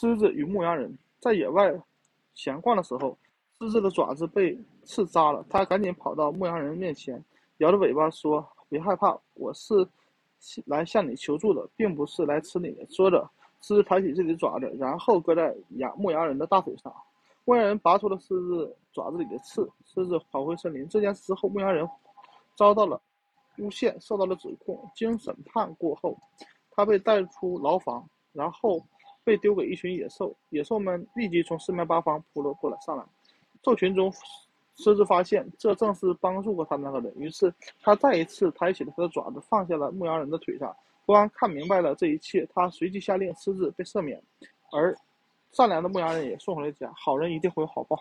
狮子与牧羊人在野外闲逛的时候，狮子的爪子被刺扎了，他赶紧跑到牧羊人面前，摇着尾巴说：“别害怕，我是来向你求助的，并不是来吃你的。”说着，狮子抬起自己的爪子，然后搁在羊牧羊人的大腿上。牧羊人拔出了狮子爪子里的刺，狮子跑回森林。这件事后，牧羊人遭到了诬陷，受到了指控。经审判过后，他被带出牢房，然后被丢给一群野兽。野兽们立即从四面八方扑了过来上来。兽群中，狮子发现这正是帮助过他那个人，于是他再一次抬起了他的爪子，放下了牧羊人的腿上。国王看明白了这一切，他随即下令狮子被赦免，而。善良的牧羊人也送回了家，好人一定会有好报。